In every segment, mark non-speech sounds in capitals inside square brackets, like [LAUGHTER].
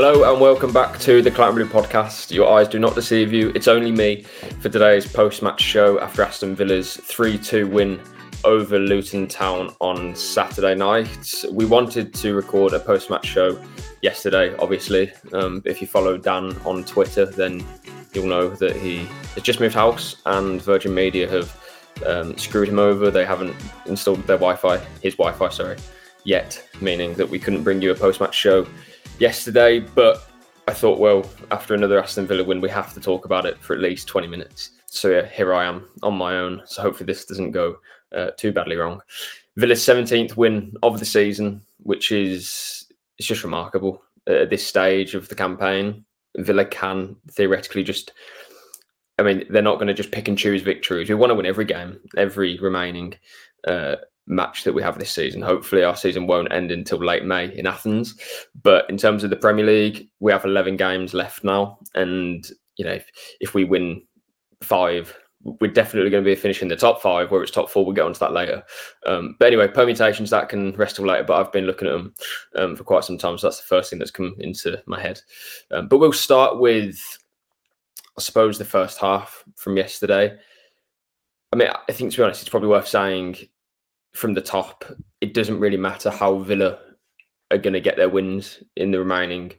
Hello and welcome back to the Claret Blue podcast. Your eyes do not deceive you. It's only me for today's post-match show after Aston Villa's 3-2 win over Luton Town on Saturday night. We wanted to record a post-match show yesterday, obviously. Um, if you follow Dan on Twitter, then you'll know that he has just moved house and Virgin Media have um, screwed him over. They haven't installed their Wi-Fi, his Wi-Fi, sorry, yet, meaning that we couldn't bring you a post-match show yesterday, but I thought, well, after another Aston Villa win, we have to talk about it for at least 20 minutes. So yeah, here I am on my own. So hopefully this doesn't go uh, too badly wrong. Villa's 17th win of the season, which is it's just remarkable at this stage of the campaign. Villa can theoretically just, I mean, they're not going to just pick and choose victories. We want to win every game, every remaining uh, match that we have this season. Hopefully, our season won't end until late May in Athens. But in terms of the Premier League, we have 11 games left now. And, you know, if, if we win five, we're definitely going to be finishing the top five, where it's top four. We'll get onto that later. Um, but anyway, permutations that can rest till later. But I've been looking at them um, for quite some time, so that's the first thing that's come into my head. Um, but we'll start with, I suppose, the first half from yesterday. I mean, I think to be honest, it's probably worth saying from the top, it doesn't really matter how Villa are going to get their wins in the remaining,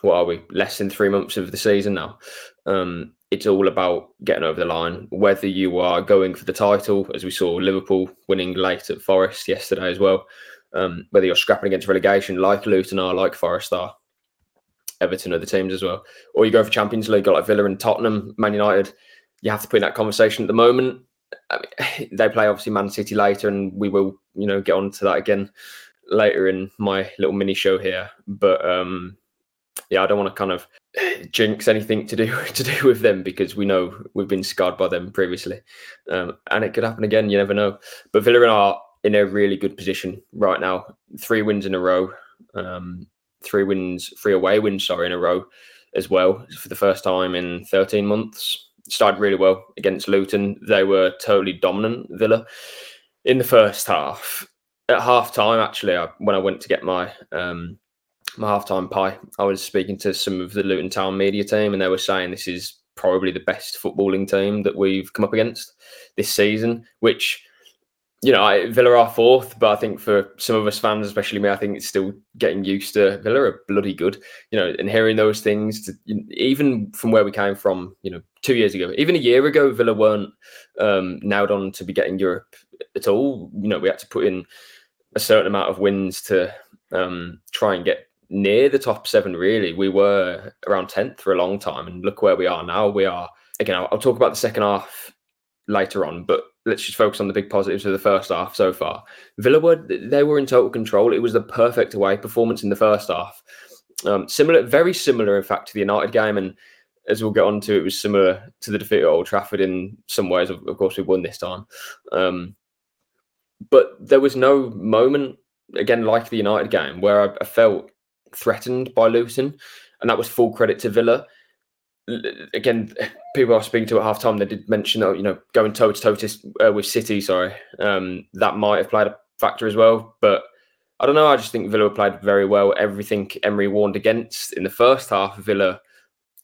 what are we, less than three months of the season now. Um, it's all about getting over the line. Whether you are going for the title, as we saw Liverpool winning late at Forest yesterday as well, um, whether you're scrapping against relegation like Luton are, like Forest are, Everton, other teams as well, or you go for Champions League like Villa and Tottenham, Man United, you have to put in that conversation at the moment. I mean, [LAUGHS] they play obviously Man City later, and we will, you know, get on to that again later in my little mini show here. But um, yeah, I don't want to kind of [SIGHS] jinx anything to do [LAUGHS] to do with them because we know we've been scarred by them previously, um, and it could happen again. You never know. But Villa are in a really good position right now. Three wins in a row, um, three wins, three away wins, sorry, in a row as well for the first time in 13 months started really well against Luton. They were totally dominant, Villa, in the first half. At half time, actually, I, when I went to get my um, my half time pie, I was speaking to some of the Luton Town media team, and they were saying this is probably the best footballing team that we've come up against this season, which you know, I, Villa are fourth, but I think for some of us fans, especially me, I think it's still getting used to Villa are bloody good. You know, and hearing those things, to, even from where we came from, you know, two years ago, even a year ago, Villa weren't um, nailed on to be getting Europe at all. You know, we had to put in a certain amount of wins to um, try and get near the top seven. Really, we were around tenth for a long time, and look where we are now. We are again. I'll, I'll talk about the second half later on, but let's just focus on the big positives of the first half so far. Villa were they were in total control. It was the perfect away performance in the first half. Um, similar, very similar, in fact, to the United game, and as we'll get on to, it was similar to the defeat at Old Trafford in some ways. Of, of course, we won this time, um, but there was no moment again, like the United game, where I, I felt threatened by Luton, and that was full credit to Villa. Again, [LAUGHS] people I was speaking to at half time, they did mention that, you know, going toe to toe uh, with City, sorry, um, that might have played a factor as well. But I don't know. I just think Villa played very well. Everything Emery warned against in the first half, Villa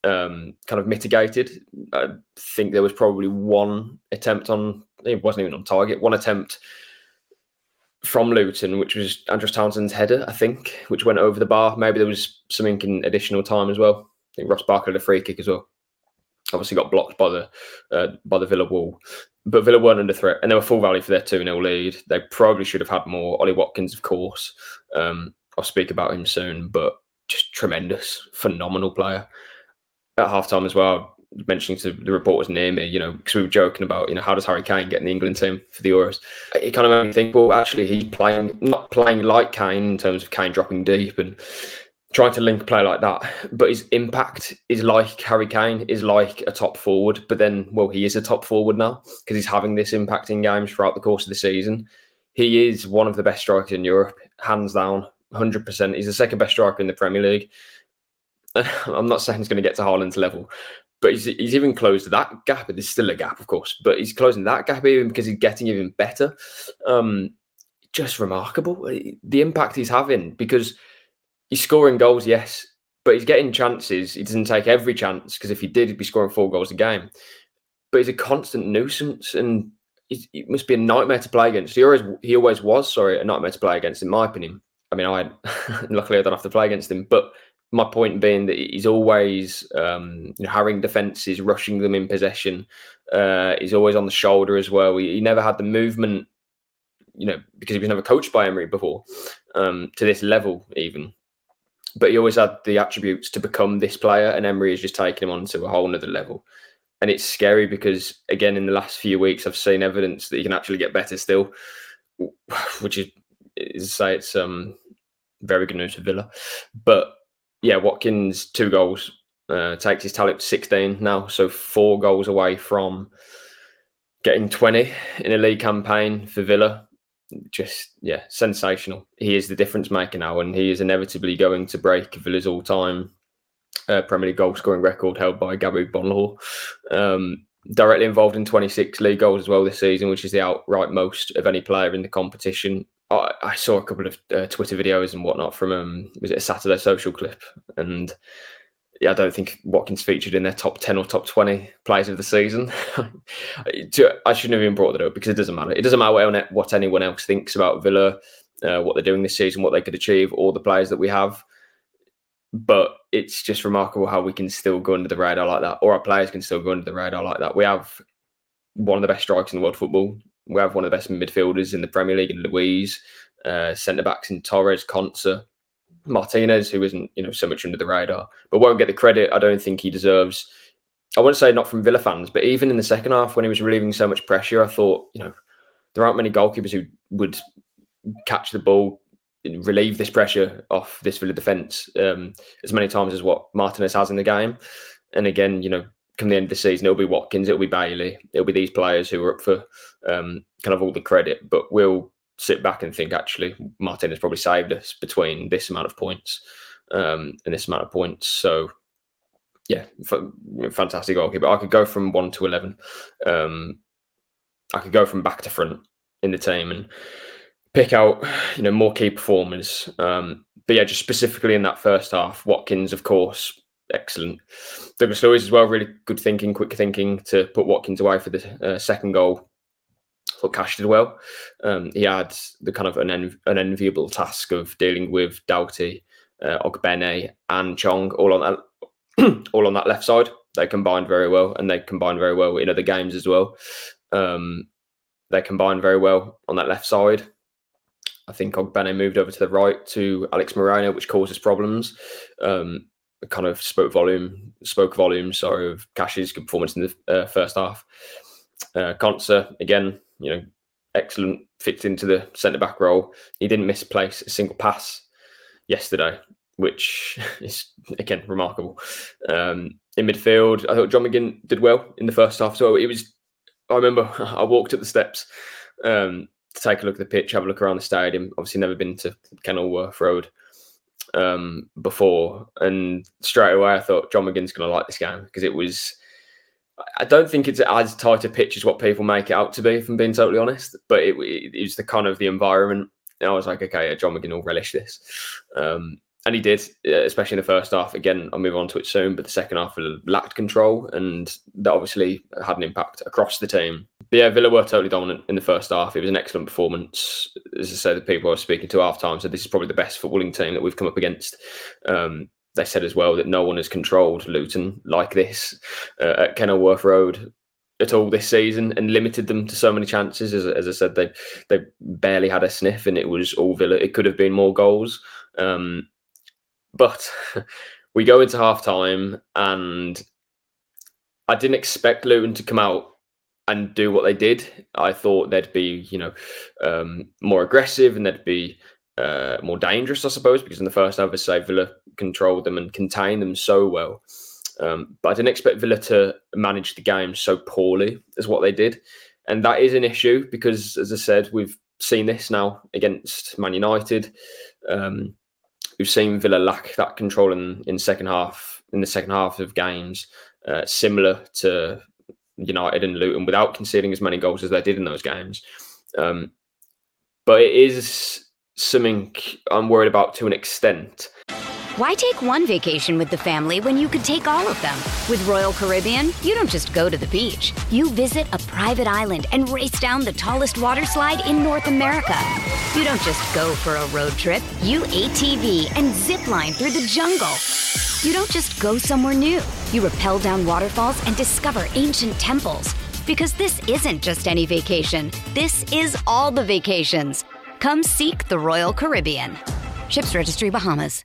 um, kind of mitigated. I think there was probably one attempt on, it wasn't even on target, one attempt from Luton, which was Andros Townsend's header, I think, which went over the bar. Maybe there was something in additional time as well. I think Ross Barkley had a free kick as well. Obviously got blocked by the uh, by the Villa wall, but Villa weren't under threat, and they were full value for their two 0 lead. They probably should have had more. Ollie Watkins, of course, um, I'll speak about him soon, but just tremendous, phenomenal player. At halftime as well, mentioning to the reporters near me, you know, because we were joking about, you know, how does Harry Kane get in the England team for the Euros? It kind of made me think, well, actually, he's playing, not playing like Kane in terms of Kane dropping deep and trying to link play like that. But his impact is like Harry Kane, is like a top forward. But then, well, he is a top forward now because he's having this impact in games throughout the course of the season. He is one of the best strikers in Europe, hands down, 100%. He's the second best striker in the Premier League. [LAUGHS] I'm not saying he's going to get to Haaland's level, but he's, he's even closed that gap. There's still a gap, of course, but he's closing that gap even because he's getting even better. Um, just remarkable the impact he's having because he's scoring goals, yes, but he's getting chances. He doesn't take every chance because if he did, he'd be scoring four goals a game. But he's a constant nuisance, and it must be a nightmare to play against. He always he always was, sorry, a nightmare to play against, in my opinion. I mean, I [LAUGHS] luckily I don't have to play against him, but my point being that he's always um, you know, harrying defences, rushing them in possession. Uh, he's always on the shoulder as well. He, he, never had the movement, you know, because he was never coached by Emery before um, to this level, even. But he always had the attributes to become this player, and Emery has just taken him on to a whole other level. And it's scary because, again, in the last few weeks, I've seen evidence that he can actually get better still, [SIGHS] which is, is say, it's um, very good news for Villa. But yeah, Watkins two goals uh, takes his tally up to 16 now, so four goals away from getting 20 in a league campaign for Villa. Just yeah, sensational. He is the difference maker now, and he is inevitably going to break Villa's all-time uh, Premier League goal scoring record held by Gabby Agbonlahor. Um, directly involved in 26 league goals as well this season, which is the outright most of any player in the competition. I, I saw a couple of uh, Twitter videos and whatnot from um, was it a Saturday social clip, and yeah, I don't think Watkins featured in their top ten or top twenty players of the season. [LAUGHS] I shouldn't have even brought that up because it doesn't matter. It doesn't matter what anyone else thinks about Villa, uh, what they're doing this season, what they could achieve, or the players that we have. But it's just remarkable how we can still go under the radar like that, or our players can still go under the radar like that. We have one of the best strikers in the world football we have one of the best midfielders in the Premier League in Luiz, uh, centre backs in Torres, Konsa, Martinez, who isn't you know so much under the radar, but won't get the credit. I don't think he deserves. I wouldn't say not from Villa fans, but even in the second half when he was relieving so much pressure, I thought you know there aren't many goalkeepers who would catch the ball, relieve this pressure off this Villa defence um, as many times as what Martinez has in the game. And again, you know, come the end of the season, it'll be Watkins, it'll be Bailey, it'll be these players who are up for um, kind of all the credit. But we'll sit back and think actually Martin has probably saved us between this amount of points um, and this amount of points. So yeah, f- fantastic goalkeeper. I could go from one to eleven. Um, I could go from back to front in the team and pick out you know more key performers. Um, but yeah, just specifically in that first half, Watkins, of course, excellent. Douglas Luiz as well, really good thinking, quick thinking to put Watkins away for the uh, second goal. Thought Cash did well. Um, he had the kind of an, an enviable task of dealing with Doughty, uh, Ogbene, and Chong all on that [CLEARS THROAT] all on that left side. They combined very well, and they combined very well in other games as well. Um, they combined very well on that left side. I think Ogbene moved over to the right to Alex Moreno, which causes problems. Um, kind of spoke volume, spoke volume, sorry, of Cash's good performance in the uh, first half. Uh, Konsa, again, you know, excellent, fits into the centre back role. He didn't misplace a single pass yesterday, which [LAUGHS] is, again, remarkable. Um, in midfield, I thought John McGinn did well in the first half. So it was, I remember [LAUGHS] I walked up the steps um, to take a look at the pitch, have a look around the stadium. Obviously, never been to Kenilworth Road um, before, and straight away I thought John McGinn's going to like this game because it was. I don't think it's as tight a pitch as what people make it out to be, if I'm being totally honest. But it, it was the kind of the environment. And I was like, okay, yeah, John McGinn will relish this. Um, and he did, especially in the first half. Again, I'll move on to it soon, but the second half lacked control, and that obviously had an impact across the team. But yeah, Villa were totally dominant in the first half. It was an excellent performance. As I said, the people I was speaking to half time said this is probably the best footballing team that we've come up against. Um, they said as well that no one has controlled Luton like this uh, at Kenilworth Road at all this season and limited them to so many chances. As, as I said, they they barely had a sniff, and it was all Villa. It could have been more goals. Um, but [LAUGHS] we go into half time, and I didn't expect Luton to come out and do what they did. I thought they'd be, you know, um, more aggressive and they'd be uh, more dangerous, I suppose, because in the first half, say Villa controlled them and contained them so well. Um, but I didn't expect Villa to manage the game so poorly as what they did, and that is an issue because, as I said, we've seen this now against Man United. Um, we've seen Villa lack that control in, in second half in the second half of games, uh, similar to United and Luton, without conceding as many goals as they did in those games. Um, but it is something I'm worried about to an extent. Why take one vacation with the family when you could take all of them? With Royal Caribbean, you don't just go to the beach. You visit a private island and race down the tallest water slide in North America. You don't just go for a road trip. You ATV and zip line through the jungle. You don't just go somewhere new. You rappel down waterfalls and discover ancient temples. Because this isn't just any vacation. This is all the vacations. Come seek the Royal Caribbean. Ships Registry Bahamas.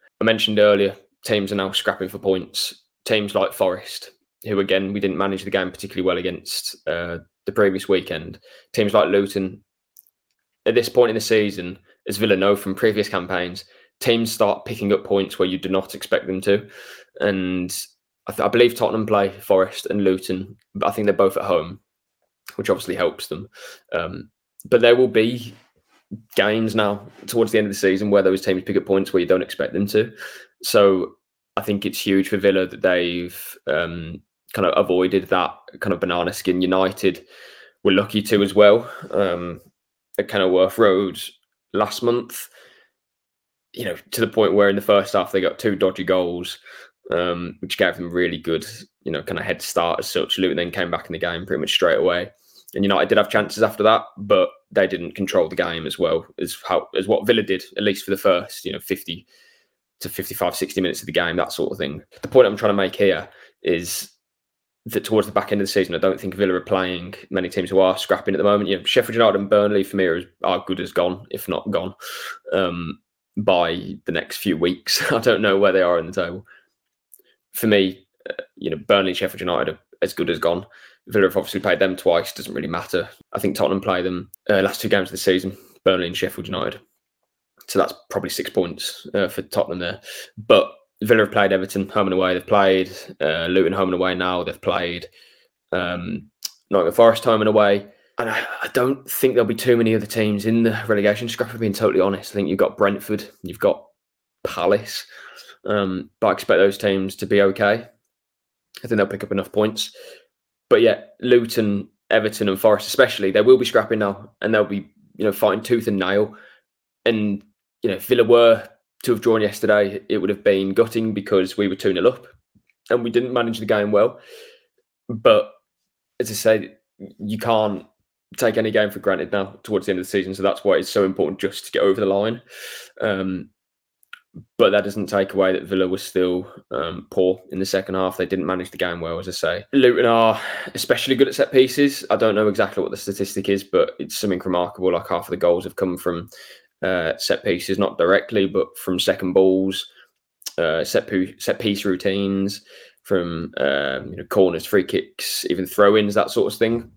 I mentioned earlier, teams are now scrapping for points. Teams like Forest, who again we didn't manage the game particularly well against uh, the previous weekend. Teams like Luton, at this point in the season, as Villa know from previous campaigns, teams start picking up points where you do not expect them to. And I, th- I believe Tottenham play Forest and Luton, but I think they're both at home, which obviously helps them. Um, but there will be games now towards the end of the season where those teams pick up points where you don't expect them to. So I think it's huge for Villa that they've um, kind of avoided that kind of banana skin. United were lucky to as well um, at Kenilworth Road last month. You know, to the point where in the first half they got two dodgy goals, um, which gave them really good, you know, kind of head start as such. Luton then came back in the game pretty much straight away. And United did have chances after that, but they didn't control the game as well as how as what Villa did, at least for the first, you know, 50 to 55, 60 minutes of the game, that sort of thing. The point I'm trying to make here is that towards the back end of the season, I don't think Villa are playing many teams who are scrapping at the moment. You know, Sheffield United and Burnley for me are, are good as gone, if not gone, um, by the next few weeks. [LAUGHS] I don't know where they are in the table. For me, uh, you know, Burnley, Sheffield United are as good as gone. Villa have obviously played them twice. Doesn't really matter. I think Tottenham play them uh, last two games of the season. Burnley and Sheffield United. So that's probably six points uh, for Tottenham there. But Villa have played Everton home and away. They've played uh, Luton home and away now. They've played um, Nottingham Forest home and away. And I, I, don't think there'll be too many other teams in the relegation scrap, for being totally honest. I think you've got Brentford, you've got Palace. Um, but I expect those teams to be okay. I think they'll pick up enough points but yeah, Luton Everton and Forest, especially, they will be scrapping now, and they'll be you know fighting tooth and nail. And you know, if Villa were to have drawn yesterday, it would have been gutting because we were 2 0 up and we didn't manage the game well. But as I say, you can't take any game for granted now towards the end of the season. So that's why it's so important just to get over the line. Um, but that doesn't take away that Villa was still um, poor in the second half. They didn't manage the game well, as I say. Luton are especially good at set pieces. I don't know exactly what the statistic is, but it's something remarkable. Like half of the goals have come from uh, set pieces, not directly, but from second balls, uh, set, set piece routines, from um, you know, corners, free kicks, even throw ins, that sort of thing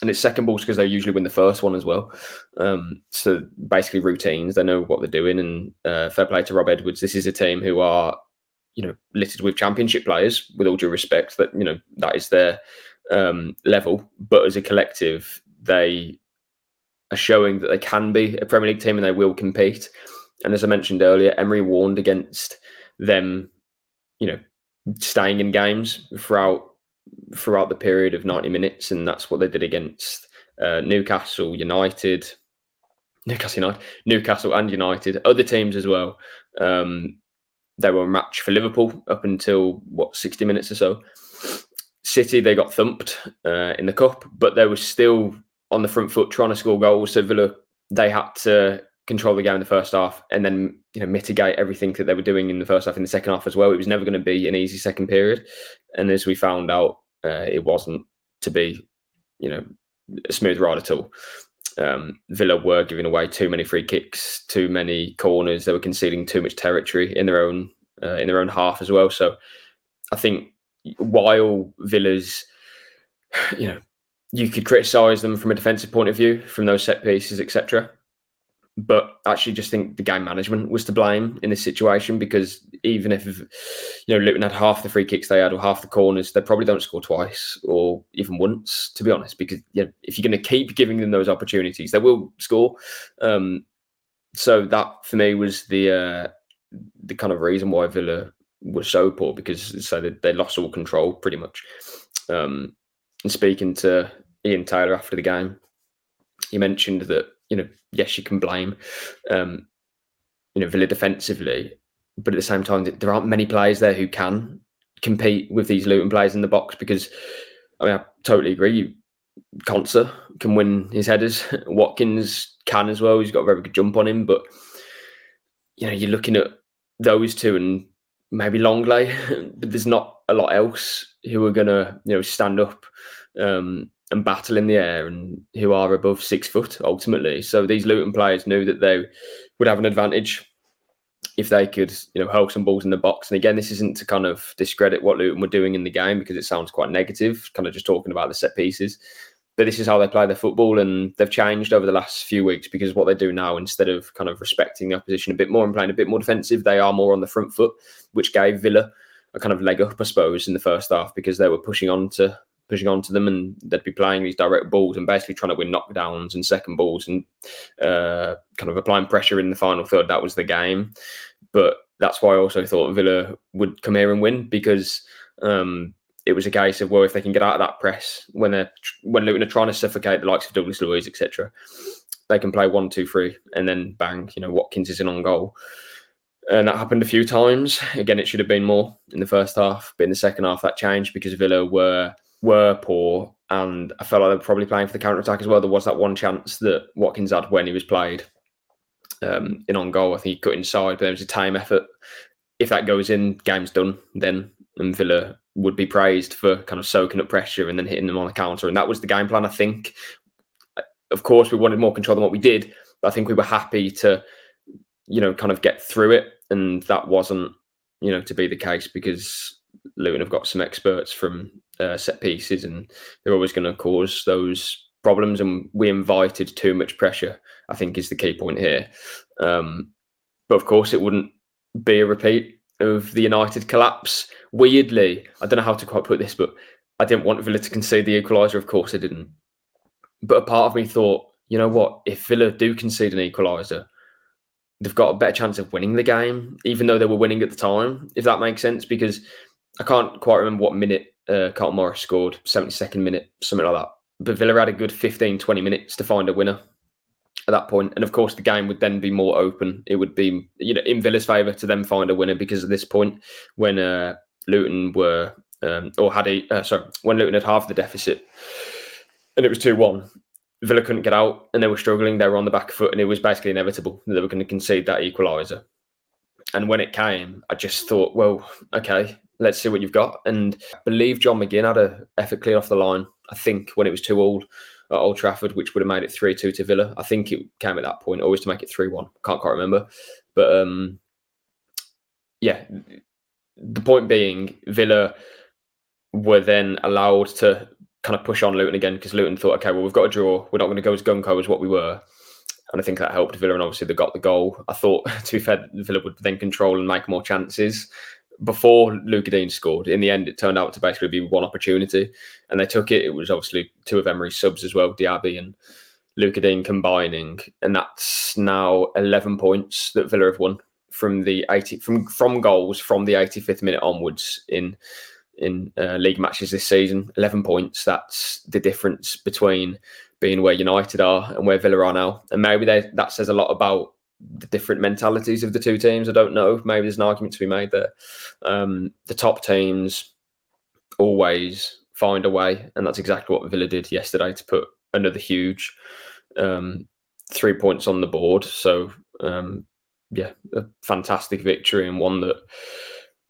and it's second balls because they usually win the first one as well. Um, so basically routines, they know what they're doing. And uh, fair play to Rob Edwards. This is a team who are, you know, littered with championship players. With all due respect, that you know that is their um, level. But as a collective, they are showing that they can be a Premier League team and they will compete. And as I mentioned earlier, Emery warned against them, you know, staying in games throughout throughout the period of 90 minutes, and that's what they did against uh, Newcastle United, Newcastle United, Newcastle and United, other teams as well. Um, they were a match for Liverpool up until what 60 minutes or so. City they got thumped uh, in the cup, but they were still on the front foot trying to score goals. So Villa they had to control the game in the first half and then you know mitigate everything that they were doing in the first half in the second half as well. It was never going to be an easy second period, and as we found out, uh, it wasn't to be, you know, a smooth ride at all. Um, Villa were giving away too many free kicks, too many corners. They were conceding too much territory in their own uh, in their own half as well. So I think while Villa's, [SIGHS] you know, you could criticise them from a defensive point of view, from those set pieces, etc but actually just think the game management was to blame in this situation because even if you know Luton had half the free kicks they had or half the corners, they probably don't score twice or even once, to be honest. Because you know, if you're going to keep giving them those opportunities, they will score. Um, so that for me was the uh, the kind of reason why Villa was so poor because so they, they lost all control pretty much. Um, and speaking to Ian Taylor after the game, he mentioned that you know, yes, you can blame, um, you know, Villa defensively, but at the same time, there aren't many players there who can compete with these Luton players in the box because, I mean, I totally agree. Konsa can win his headers. [LAUGHS] Watkins can as well. He's got a very good jump on him, but you know, you're looking at those two and maybe Lenglet, [LAUGHS] but there's not a lot else who are gonna, you know, stand up um, and battle in the air and who are above six foot ultimately. So these Luton players knew that they would have an advantage if they could, you know, hold some balls in the box. And again, this isn't to kind of discredit what Luton were doing in the game because it sounds quite negative, kind of just talking about the set pieces. But this is how they play their football, and they've changed over the last few weeks because what they do now, instead of kind of respecting the opposition a bit more and playing a bit more defensive, they are more on the front foot, which gave Villa a kind of leg up, I suppose, in the first half because they were pushing on to pushing onto them, and they'd be playing these direct balls and basically trying to win knockdowns and second balls and uh, kind of applying pressure in the final third. That was the game, but that's why I also thought Villa would come here and win because um, it was a case of well, if they can get out of that press when they're when Luton are trying to suffocate the likes of Douglas Luiz, etc., they can play one, two, three, and then bang, you know, Watkins is in on goal. And that happened a few times. Again, it should have been more in the first half, but in the second half, that changed because Villa were were poor, and I felt like they were probably playing for the counter attack as well. There was that one chance that Watkins had when he was played um, in on goal. I think he cut inside, but there was a time effort. If that goes in, game's done. Then and Villa would be praised for kind of soaking up pressure and then hitting them on the counter, and that was the game plan. I think. Of course, we wanted more control than what we did, but I think we were happy to, you know, kind of get through it, and that wasn't, you know, to be the case because Luton have got some experts from uh, set pieces, and they're always going to cause those problems. And we invited too much pressure. I think is the key point here. Um, but of course, it wouldn't be a repeat of the United collapse. Weirdly, I don't know how to quite put this, but I didn't want Villa to concede the equaliser. Of course, I didn't. But a part of me thought, you know what? If Villa do concede an equaliser, they've got a better chance of winning the game, even though they were winning at the time. If that makes sense, because I can't quite remember what minute uh, Carlton Morris scored, 72nd minute, something like that. but Villa had a good 15, 20 minutes to find a winner at that point. And of course, the game would then be more open. It would be, you know, in Villa's favour to then find a winner because at this point, when uh, Luton were, um, or had a, uh, sorry, when Luton had half the deficit and it was 2 1, Villa couldn't get out and they were struggling. They were on the back foot and it was basically inevitable that they were going to concede that equaliser. And when it came, I just thought, well, okay, let's see what you've got. And I believe John McGinn had a effort clear off the line, I think, when it was too old at Old Trafford, which would have made it 3 2 to Villa. I think it came at that point, always to make it 3 1. Can't quite remember. But um, yeah, the point being, Villa were then allowed to kind of push on Luton again because Luton thought, okay, well, we've got a draw. We're not going to go as gunko as what we were. And I think that helped Villa, and obviously they got the goal. I thought, [LAUGHS] to be fair, Villa would then control and make more chances before Lucas Digne scored. In the end, it turned out to basically be one opportunity, and they took it. It was obviously two of Emery's subs as well, Diaby and Lucas Digne combining, and that's now eleven points that Villa have won from the eighty from from goals from the eighty fifth minute onwards in in uh, league matches this season. Eleven points. That's the difference between being where United are and where Villa are now, and maybe that says a lot about the different mentalities of the two teams. I don't know. Maybe there's an argument to be made there. Um, the top teams always find a way, and that's exactly what Villa did yesterday to put another huge um, three points on the board. So um, yeah, a fantastic victory and one that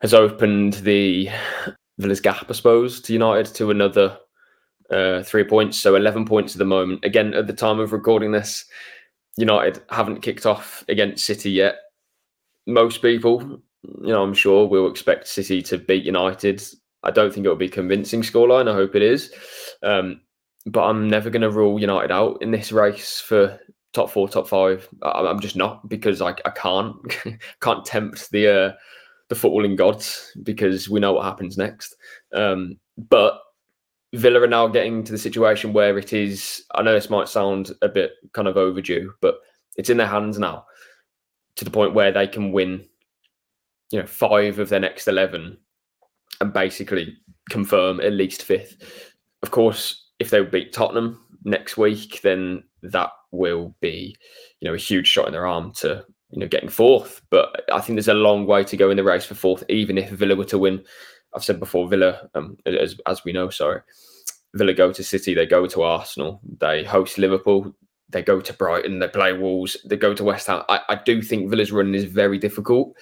has opened the Villa's gap, I suppose, to United to another uh, three points. So 11 points at the moment. Again, at the time of recording this, United haven't kicked off against City yet. Most people, you know, I'm sure will expect City to beat United. I don't think it'll be a convincing scoreline. I hope it is. Um, but I'm never going to rule United out in this race for top four, top five. I'm just not because I, I can't [LAUGHS] can't tempt the uh, the footballing gods because we know what happens next. Um, but Villa are now getting to the situation where it is. I know this might sound a bit kind of overdue, but it's in their hands now to the point where they can win, you know, five of their next eleven and basically confirm at least fifth. Of course, if they beat Tottenham next week, then that will be, you know, a huge shot in their arm to you know getting fourth. But I think there's a long way to go in the race for fourth, even if Villa were to win I've said before, Villa, um, as as we know, sorry, Villa go to City, they go to Arsenal, they host Liverpool, they go to Brighton, they play Wolves, they go to West Ham. I, I do think Villa's run is very difficult.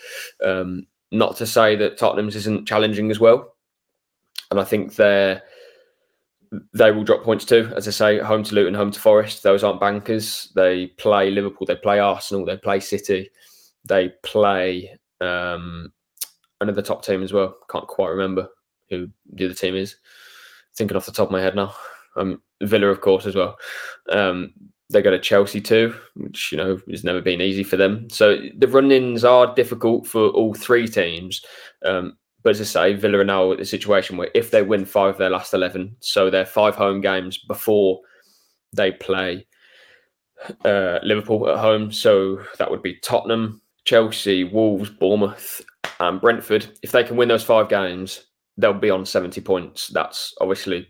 Um, not to say that Tottenham's isn't challenging as well, and I think they're they will drop points too. As I say, home to Luton, home to Forest. Those aren't bankers. They play Liverpool, they play Arsenal, they play City, they play um, another top team as well. Can't quite remember who the other team is. Thinking off the top of my head now. Um, Villa, of course, as well. Um, they go to Chelsea too, which you know has never been easy for them. So the run-ins are difficult for all three teams. Um, but as I say, Villa are now at the situation where if they win five of their last eleven, so their five home games before they play uh, Liverpool at home, so that would be Tottenham, Chelsea, Wolves, Bournemouth, and Brentford, if they can win those five games, they'll be on 70 points. That's obviously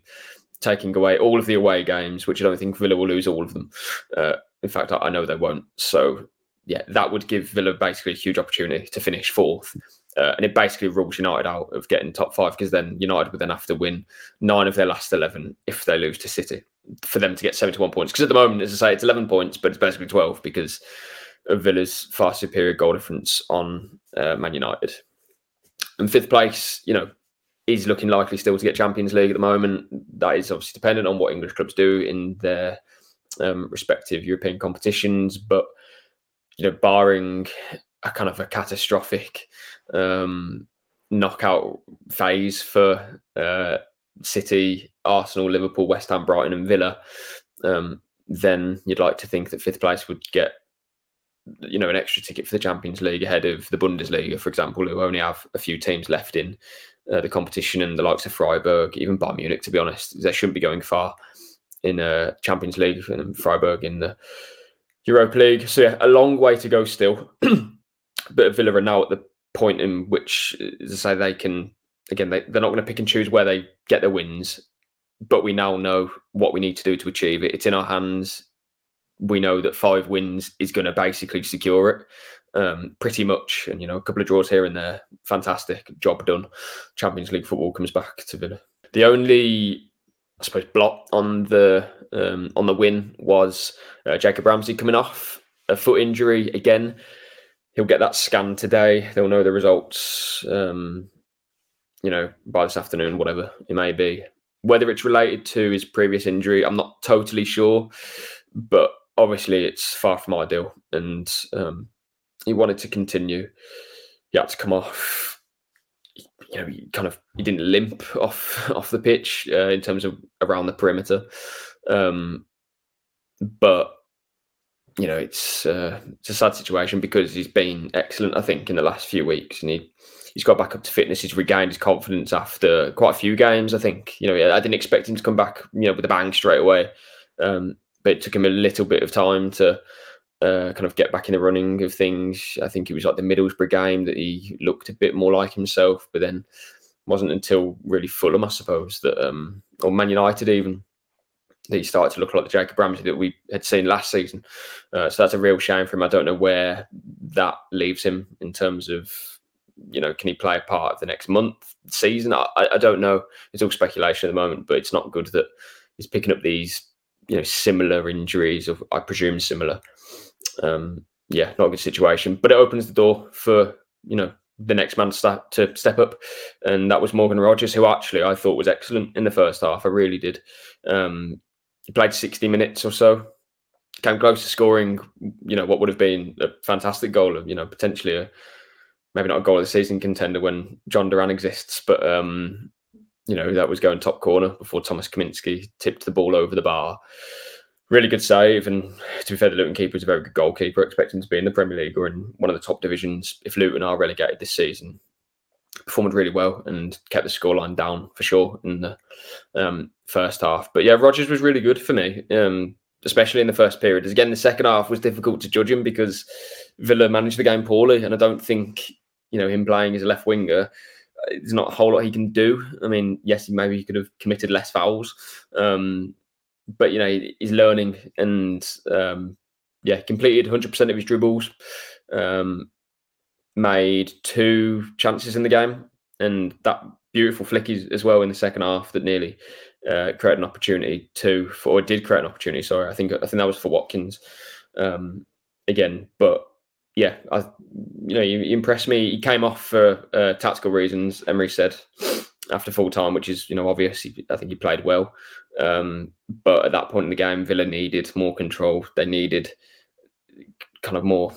taking away all of the away games, which I don't think Villa will lose all of them. Uh, in fact, I, know they won't. So, yeah, that would give Villa basically a huge opportunity to finish fourth. Uh, and it basically rules United out of getting top five because then United would then have to win nine of their last 11 if they lose to City for them to get 71 points. Because at the moment, as I say, it's 11 points, but it's basically 12 because of Villa's far superior goal difference on uh, Man United. And fifth place, you know, is looking likely still to get Champions League at the moment. That is obviously dependent on what English clubs do in their um, respective European competitions. But you know, barring a kind of a catastrophic um, knockout phase for uh, City, Arsenal, Liverpool, West Ham, Brighton, and Villa, um, then you'd like to think that fifth place would get you know an extra ticket for the Champions League ahead of the Bundesliga, for example, who only have a few teams left in uh, the competition, and the likes of Freiburg, even Bayern Munich. To be honest, they shouldn't be going far in uh, Champions League and Freiburg in the Europa League. So yeah, a long way to go still. [CLEARS THROAT] but Villa are now at the point in which, as I say, they can again they, they're not going to pick and choose where they get their wins. but we now know what we need to do to achieve it. It's in our hands. We know that five wins is going to basically secure it. Um, pretty much, and you know, a couple of draws here and there, fantastic job done. Champions League football comes back to Villa. The only, I suppose, blot on the um, on the win was uh, Jacob Ramsey coming off a foot injury again. He'll get that scan today. They'll know the results, um, you know, by this afternoon, whatever it may be. Whether it's related to his previous injury, I'm not totally sure, but obviously it's far from ideal. And um, he wanted to continue. He had to come off. You know, he kind of he didn't limp off [LAUGHS] off the pitch uh, in terms of around the perimeter, um, but you know it's uh, it's a sad situation because he's been excellent. I think in the last few weeks, and he he's got back up to fitness. He's regained his confidence after quite a few games. I think you know I didn't expect him to come back you know with a bang straight away, um, but it took him a little bit of time to uh, kind of get back in the running of things. I think it was like the Middlesbrough game that he looked a bit more like himself, but then wasn't until really Fulham, I suppose, that um, or Man United even that he started to look like the Jacob Ramsey that we had seen last season. Uh, so that's a real shame for him. I don't know where that leaves him in terms of you know, can he play a part of the next month, season? I, I don't know. It's all speculation at the moment, but it's not good that he's picking up these, you know, similar injuries, or I presume similar, um, yeah, not a good situation. But it opens the door for you know the next man to step, to step up, and that was Morgan Rogers, who actually I thought was excellent in the first half. I really did. Um, he played sixty minutes or so, came close to scoring. You know what would have been a fantastic goal, of you know potentially a maybe not a goal of the season contender when Jhon Duran exists, but um, you know that was going top corner before Thomas Kaminski tipped the ball over the bar really good save. And to be fair, the Luton keeper is a very good goalkeeper. Expecting to be in the Premier League or in one of the top divisions if Luton are relegated this season. Performed really well and kept the scoreline down for sure in the um, first half. But yeah, Rogers was really good for me, um, especially in the first period. Again, the second half was difficult to judge him because Villa managed the game poorly, and I don't think you know him playing as a left winger there's not a whole lot he can do. I mean, yes, maybe he could have committed less fouls, um, but you know he's learning and um, yeah, completed 100% of his dribbles. Um, made two chances in the game, and that beautiful flick as well in the second half that nearly uh, created an opportunity to, for, or did create an opportunity. Sorry, I think I think that was for Watkins um, again. But yeah, I, you know, he, impressed me. He came off for uh, tactical reasons. Emery said after full time, which is you know obvious. He, I think he played well. Um, but at that point in the game, Villa needed more control. They needed kind of more,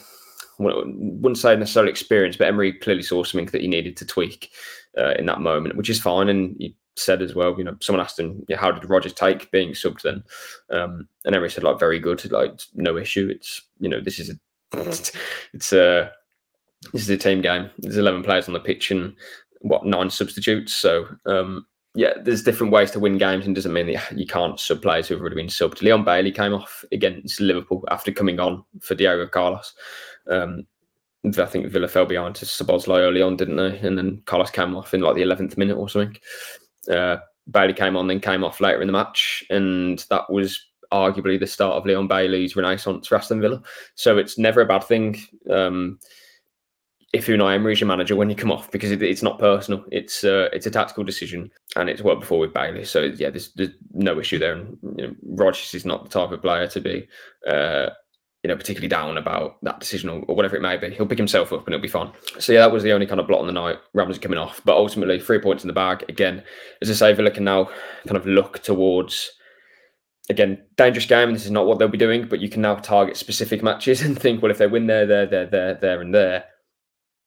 wouldn't say necessarily experience, but Emery clearly saw something that he needed to tweak uh, in that moment, which is fine. And he said as well, you know, someone asked him, yeah, how did Rogers take being subbed then? Um, and Emery said, like, very good, like, no issue. It's, you know, this is a, [LAUGHS] it's a, this is a team game. There's 11 players on the pitch and what, nine substitutes. So, um, yeah, there's different ways to win games, and doesn't mean that you can't sub players who've already been subbed. Leon Bailey came off against Liverpool after coming on for Diego Carlos. Um, I think Villa fell behind to Szoboszlai early on, didn't they? And then Carlos came off in like the 11th minute or something. Uh, Bailey came on, then came off later in the match, and that was arguably the start of Leon Bailey's renaissance for Aston Villa. So it's never a bad thing. Um, if Unai Emery is your manager when you come off because it, it's not personal. It's uh, it's a tactical decision, and it's worked before with Bailey. So yeah, there's, there's no issue there. And you know, Rogers is not the type of player to be, uh, you know, particularly down about that decision or, whatever it may be. He'll pick himself up and it'll be fine. So yeah, that was the only kind of blot on the night. Ramsey coming off, but ultimately three points in the bag. Again, as I say, Villa can now kind of look towards. Again, dangerous game. This is not what they'll be doing, but you can now target specific matches [LAUGHS] and think, well, if they win there, there, there, there, there, and there,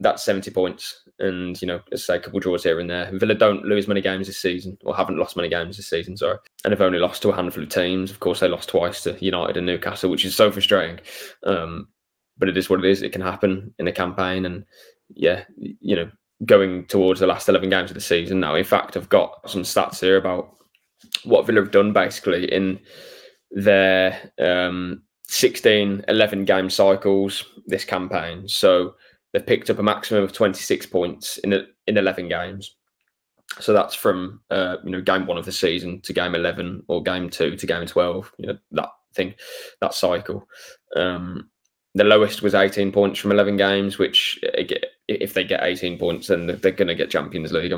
that's 70 points. And, you know, let's say a couple draws here and there. Villa don't lose many games this season, or haven't lost many games this season, sorry. And have only lost to a handful of teams. Of course, they lost twice to United and Newcastle, which is so frustrating. Um, but it is what it is. It can happen in a campaign. And yeah, you know, going towards the last 11 games of the season now. In fact, I've got some stats here about what Villa have done basically in their um, 16, 11 game cycles this campaign. So, They've picked up a maximum of 26 points in in 11 games. So that's from uh, you know game one of the season to game eleven or game two to game twelve. You know that thing, that cycle. Um, the lowest was 18 points from 11 games, which if they get 18 points, then they're going to get Champions League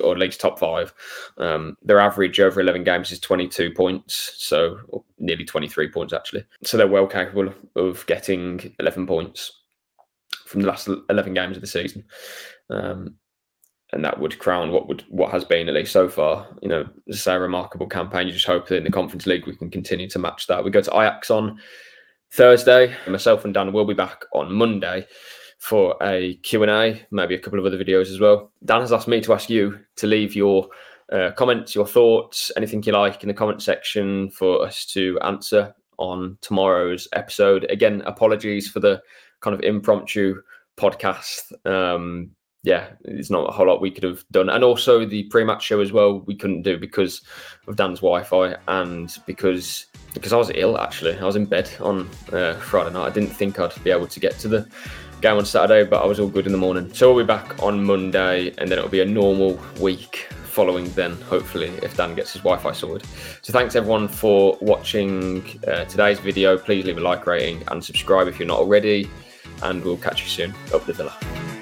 or at least top five. Um, their average over 11 games is 22 points, so nearly 23 points actually. So they're well capable of getting 11 points from the last 11 games of the season. Um, and that would crown what would what has been at least so far, you know, say a remarkable campaign. You just hope that in the Conference League we can continue to match that. We go to Ajax on Thursday. Myself and Dan will be back on Monday for a Q&A, maybe a couple of other videos as well. Dan has asked me to ask you to leave your uh, comments, your thoughts, anything you like in the comment section for us to answer on tomorrow's episode. Again, apologies for the kind of impromptu podcast. Um, yeah, it's not a whole lot we could have done. And also the pre-match show as well, we couldn't do because of Dan's Wi-Fi and because because I was ill actually. I was in bed on uh, Friday night. I didn't think I'd be able to get to the game on Saturday, but I was all good in the morning. So we'll be back on Monday, and then it'll be a normal week following then, hopefully, if Dan gets his Wi Fi sorted. So thanks everyone for watching uh, today's video. Please leave a like rating and subscribe if you're not already, and we'll catch you soon. Up the villa.